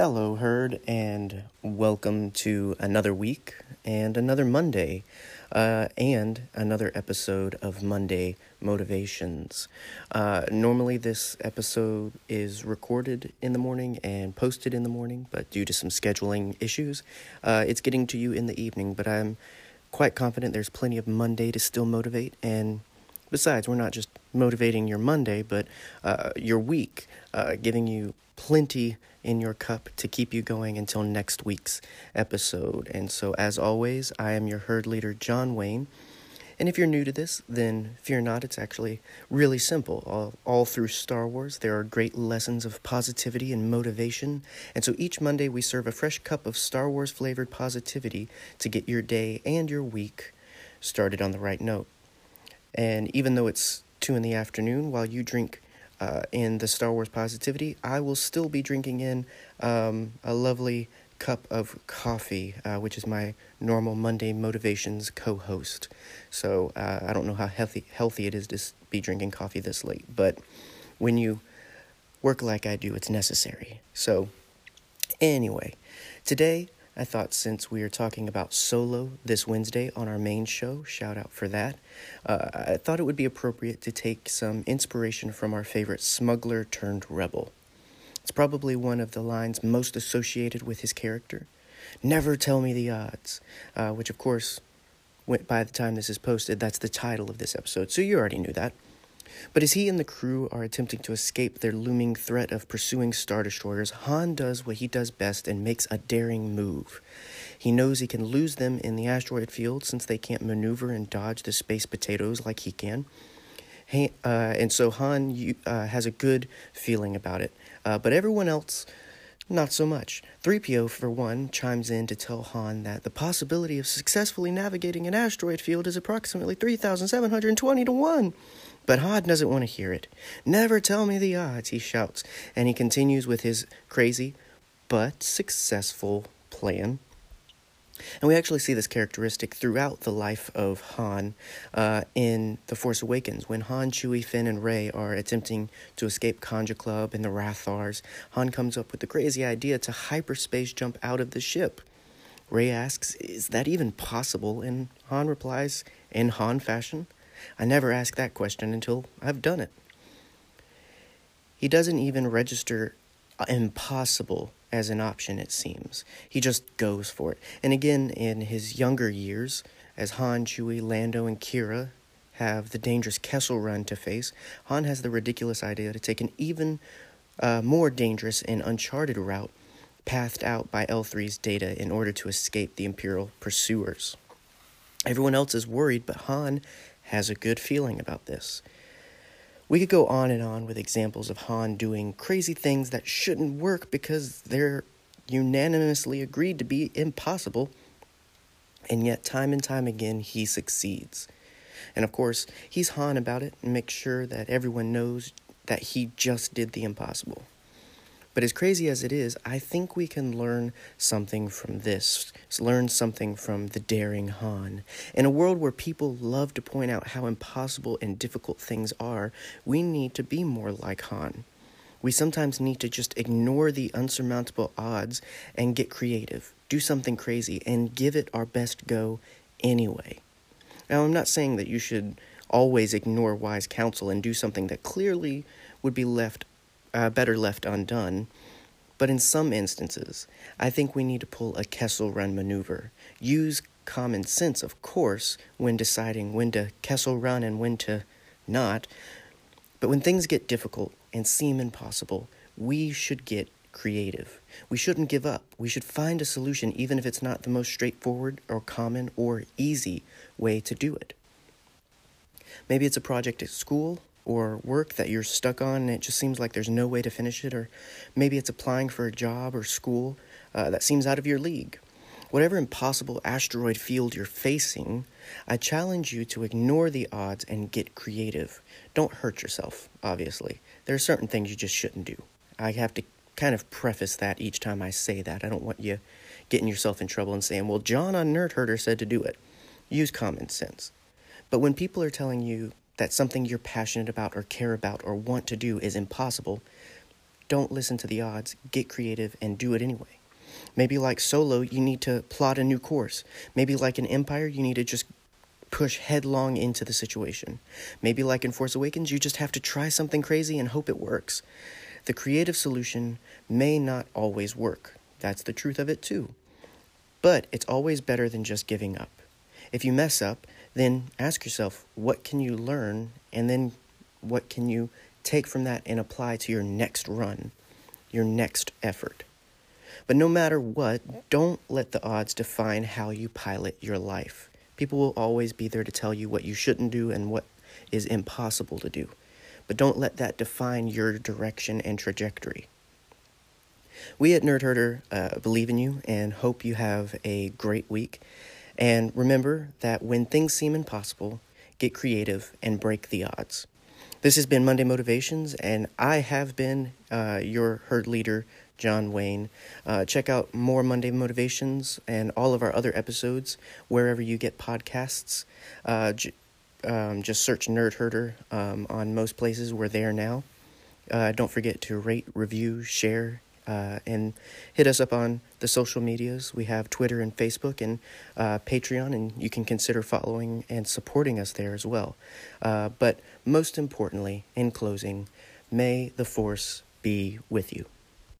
Hello, Herd, and welcome to another week and another Monday, uh, and another episode of Monday Motivations. Uh, normally, this episode is recorded in the morning and posted in the morning, but due to some scheduling issues, uh, it's getting to you in the evening. But I'm quite confident there's plenty of Monday to still motivate, and besides, we're not just motivating your Monday, but uh, your week, uh, giving you plenty in your cup to keep you going until next week's episode. And so, as always, I am your herd leader, John Wayne. And if you're new to this, then fear not, it's actually really simple. All, all through Star Wars, there are great lessons of positivity and motivation. And so each Monday, we serve a fresh cup of Star Wars flavored positivity to get your day and your week started on the right note. And even though it's two in the afternoon, while you drink uh, in the Star Wars positivity, I will still be drinking in um, a lovely cup of coffee, uh, which is my normal Monday motivations co-host. So uh, I don't know how healthy healthy it is to be drinking coffee this late, but when you work like I do, it's necessary. So anyway, today I thought since we are talking about solo this Wednesday on our main show, shout out for that, uh, I thought it would be appropriate to take some inspiration from our favorite smuggler turned rebel. It's probably one of the lines most associated with his character. Never tell me the odds, uh, which of course, by the time this is posted, that's the title of this episode, so you already knew that. But as he and the crew are attempting to escape their looming threat of pursuing Star Destroyers, Han does what he does best and makes a daring move. He knows he can lose them in the asteroid field since they can't maneuver and dodge the space potatoes like he can. He, uh, and so Han uh, has a good feeling about it. Uh, but everyone else, not so much. 3PO, for one, chimes in to tell Han that the possibility of successfully navigating an asteroid field is approximately 3,720 to 1. But Han doesn't want to hear it. Never tell me the odds, he shouts, and he continues with his crazy but successful plan. And we actually see this characteristic throughout the life of Han uh, in The Force Awakens. When Han, Chewie, Finn, and Rey are attempting to escape Kanjiklub and the Rathars, Han comes up with the crazy idea to hyperspace jump out of the ship. Rey asks, Is that even possible? And Han replies, in Han fashion, I never ask that question until I've done it. He doesn't even register impossible as an option, it seems. He just goes for it. And again, in his younger years, as Han, Chewie, Lando, and Qi'ra have the dangerous Kessel run to face, Han has the ridiculous idea to take an even uh, more dangerous and uncharted route pathed out by L3's data in order to escape the Imperial pursuers. Everyone else is worried, but Han has a good feeling about this. We could go on and on with examples of Han doing crazy things that shouldn't work because they're unanimously agreed to be impossible, and yet, time and time again, he succeeds. And of course, he's Han about it and makes sure that everyone knows that he just did the impossible. But as crazy as it is, I think we can learn something from this, learn something from the daring Han. In a world where people love to point out how impossible and difficult things are, we need to be more like Han. We sometimes need to just ignore the unsurmountable odds and get creative, do something crazy, and give it our best go anyway. Now, I'm not saying that you should always ignore wise counsel and do something that clearly would be left uh, better left undone. But in some instances, I think we need to pull a Kessel Run maneuver. Use common sense, of course, when deciding when to Kessel Run and when to not. But when things get difficult and seem impossible, we should get creative. We shouldn't give up. We should find a solution, even if it's not the most straightforward or common or easy way to do it. Maybe it's a project at school or work that you're stuck on and it just seems like there's no way to finish it, or maybe it's applying for a job or school uh, that seems out of your league. Whatever impossible asteroid field you're facing, I challenge you to ignore the odds and get creative. Don't hurt yourself, obviously. There are certain things you just shouldn't do. I have to kind of preface that each time I say that. I don't want you getting yourself in trouble and saying, well, John on Nerd Herder said to do it. Use common sense. But when people are telling you that something you're passionate about or care about or want to do is impossible, don't listen to the odds, get creative, and do it anyway. Maybe like Solo, you need to plot a new course. Maybe like an Empire, you need to just push headlong into the situation. Maybe like in Force Awakens, you just have to try something crazy and hope it works. The creative solution may not always work. That's the truth of it, too. But it's always better than just giving up. If you mess up, then ask yourself, what can you learn? And then what can you take from that and apply to your next run, your next effort? But no matter what, don't let the odds define how you pilot your life. People will always be there to tell you what you shouldn't do and what is impossible to do. But don't let that define your direction and trajectory. We at Nerd Herder uh, believe in you and hope you have a great week. And remember that when things seem impossible, get creative and break the odds. This has been Monday Motivations, and I have been uh, your herd leader, John Wayne. Uh, check out more Monday Motivations and all of our other episodes wherever you get podcasts. Uh, j- um, just search Nerd Herder um, on most places. We're there now. Uh, don't forget to rate, review, share, uh, and hit us up on the social medias. We have Twitter and Facebook and uh, Patreon, and you can consider following and supporting us there as well. Uh, but most importantly, in closing, may the Force be with you.